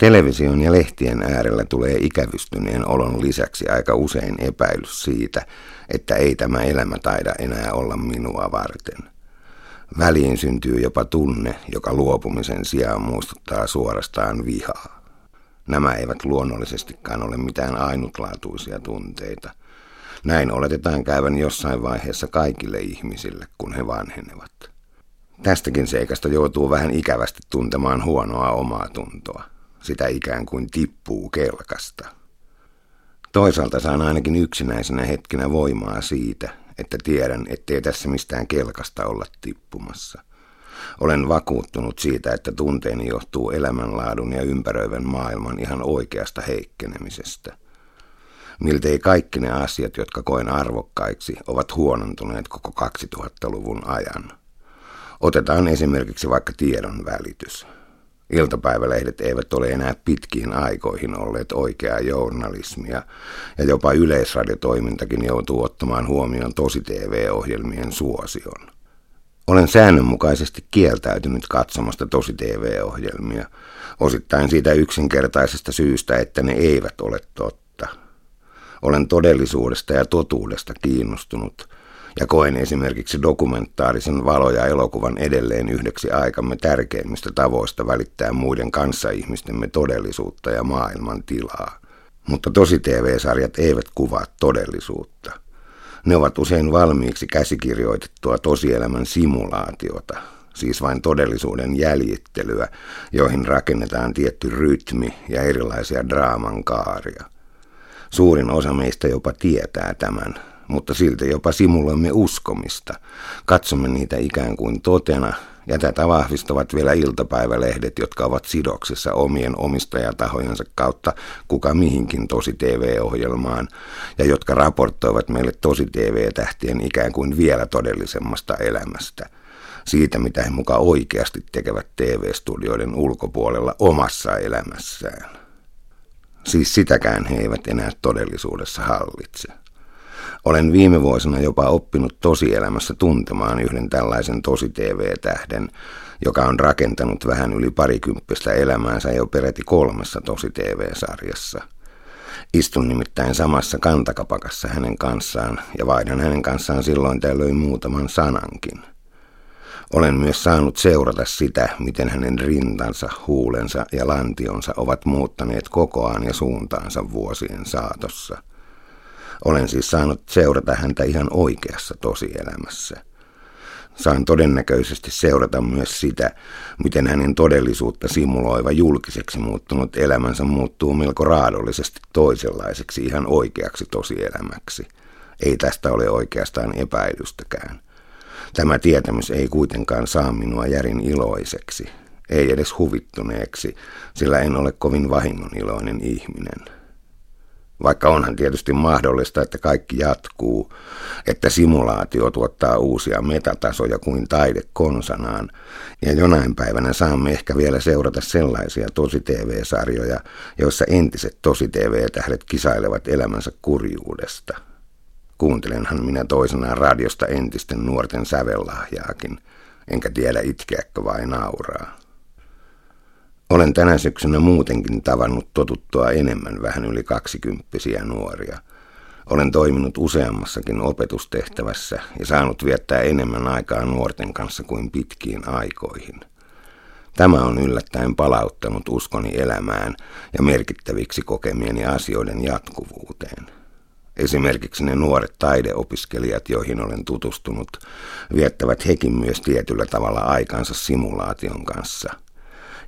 Television ja lehtien äärellä tulee ikävystyneen olon lisäksi aika usein epäilys siitä, että ei tämä elämä taida enää olla minua varten. Väliin syntyy jopa tunne, joka luopumisen sijaan muistuttaa suorastaan vihaa. Nämä eivät luonnollisestikaan ole mitään ainutlaatuisia tunteita. Näin oletetaan käyvän jossain vaiheessa kaikille ihmisille, kun he vanhenevat. Tästäkin seikasta joutuu vähän ikävästi tuntemaan huonoa omaa tuntoa. Sitä ikään kuin tippuu kelkasta. Toisaalta saan ainakin yksinäisenä hetkinä voimaa siitä, että tiedän, ettei tässä mistään kelkasta olla tippumassa. Olen vakuuttunut siitä, että tunteeni johtuu elämänlaadun ja ympäröivän maailman ihan oikeasta heikkenemisestä. Miltei kaikki ne asiat, jotka koen arvokkaiksi, ovat huonontuneet koko 2000-luvun ajan. Otetaan esimerkiksi vaikka tiedon välitys. Iltapäivälehdet eivät ole enää pitkiin aikoihin olleet oikeaa journalismia, ja jopa yleisradiotoimintakin joutuu ottamaan huomioon tosi TV-ohjelmien suosion. Olen säännönmukaisesti kieltäytynyt katsomasta tosi TV-ohjelmia, osittain siitä yksinkertaisesta syystä, että ne eivät ole totta. Olen todellisuudesta ja totuudesta kiinnostunut – ja koen esimerkiksi dokumentaarisen valoja elokuvan edelleen yhdeksi aikamme tärkeimmistä tavoista välittää muiden kanssaihmistemme todellisuutta ja maailman tilaa. Mutta tosi TV-sarjat eivät kuvaa todellisuutta. Ne ovat usein valmiiksi käsikirjoitettua tosielämän simulaatiota, siis vain todellisuuden jäljittelyä, joihin rakennetaan tietty rytmi ja erilaisia draaman kaaria. Suurin osa meistä jopa tietää tämän, mutta silti jopa simuloimme uskomista. Katsomme niitä ikään kuin totena, ja tätä vahvistavat vielä iltapäivälehdet, jotka ovat sidoksissa omien omistajatahojensa kautta kuka mihinkin tosi TV-ohjelmaan, ja jotka raportoivat meille tosi TV-tähtien ikään kuin vielä todellisemmasta elämästä. Siitä, mitä he muka oikeasti tekevät TV-studioiden ulkopuolella omassa elämässään. Siis sitäkään he eivät enää todellisuudessa hallitse. Olen viime vuosina jopa oppinut tosielämässä tuntemaan yhden tällaisen tosi-TV-tähden, joka on rakentanut vähän yli parikymppistä elämäänsä jo peräti kolmessa tosi-TV-sarjassa. Istun nimittäin samassa kantakapakassa hänen kanssaan ja vaihdan hänen kanssaan silloin tällöin muutaman sanankin. Olen myös saanut seurata sitä, miten hänen rintansa, huulensa ja lantionsa ovat muuttaneet kokoaan ja suuntaansa vuosien saatossa – olen siis saanut seurata häntä ihan oikeassa tosielämässä. Saan todennäköisesti seurata myös sitä, miten hänen todellisuutta simuloiva julkiseksi muuttunut elämänsä muuttuu melko raadollisesti toisenlaiseksi ihan oikeaksi tosielämäksi. Ei tästä ole oikeastaan epäilystäkään. Tämä tietämys ei kuitenkaan saa minua järin iloiseksi, ei edes huvittuneeksi, sillä en ole kovin vahingoniloinen ihminen. Vaikka onhan tietysti mahdollista, että kaikki jatkuu, että simulaatio tuottaa uusia metatasoja kuin taide konsanaan, ja jonain päivänä saamme ehkä vielä seurata sellaisia tosi-TV-sarjoja, joissa entiset tosi-TV-tähdet kisailevat elämänsä kurjuudesta. Kuuntelenhan minä toisenaan radiosta entisten nuorten sävellahjaakin, enkä tiedä itkeäkö vai nauraa. Olen tänä syksynä muutenkin tavannut totuttua enemmän vähän yli kaksikymppisiä nuoria. Olen toiminut useammassakin opetustehtävässä ja saanut viettää enemmän aikaa nuorten kanssa kuin pitkiin aikoihin. Tämä on yllättäen palauttanut uskoni elämään ja merkittäviksi kokemieni asioiden jatkuvuuteen. Esimerkiksi ne nuoret taideopiskelijat, joihin olen tutustunut, viettävät hekin myös tietyllä tavalla aikansa simulaation kanssa –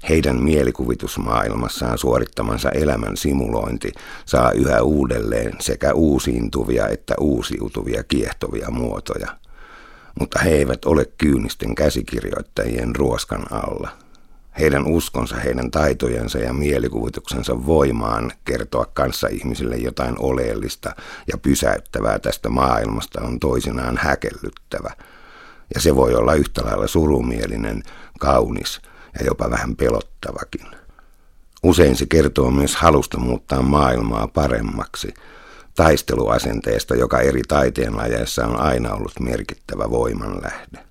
heidän mielikuvitusmaailmassaan suorittamansa elämän simulointi saa yhä uudelleen sekä uusiintuvia että uusiutuvia kiehtovia muotoja. Mutta he eivät ole kyynisten käsikirjoittajien ruoskan alla. Heidän uskonsa, heidän taitojensa ja mielikuvituksensa voimaan kertoa kanssa ihmisille jotain oleellista ja pysäyttävää tästä maailmasta on toisinaan häkellyttävä. Ja se voi olla yhtä lailla surumielinen, kaunis – ja jopa vähän pelottavakin. Usein se kertoo myös halusta muuttaa maailmaa paremmaksi, taisteluasenteesta, joka eri taiteenlajeissa on aina ollut merkittävä voimanlähde.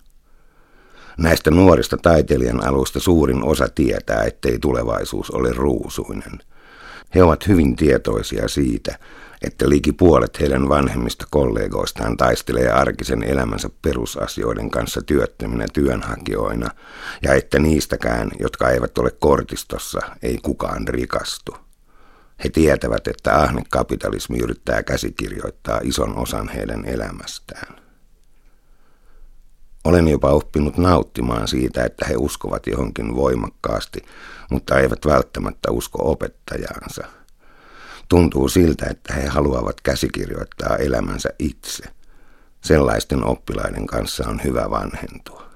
Näistä nuorista taiteilijan alusta suurin osa tietää, ettei tulevaisuus ole ruusuinen. He ovat hyvin tietoisia siitä, että liki puolet heidän vanhemmista kollegoistaan taistelee arkisen elämänsä perusasioiden kanssa työttöminä työnhakijoina, ja että niistäkään, jotka eivät ole kortistossa, ei kukaan rikastu. He tietävät, että ahne kapitalismi yrittää käsikirjoittaa ison osan heidän elämästään. Olen jopa oppinut nauttimaan siitä, että he uskovat johonkin voimakkaasti, mutta eivät välttämättä usko opettajaansa. Tuntuu siltä, että he haluavat käsikirjoittaa elämänsä itse. Sellaisten oppilaiden kanssa on hyvä vanhentua.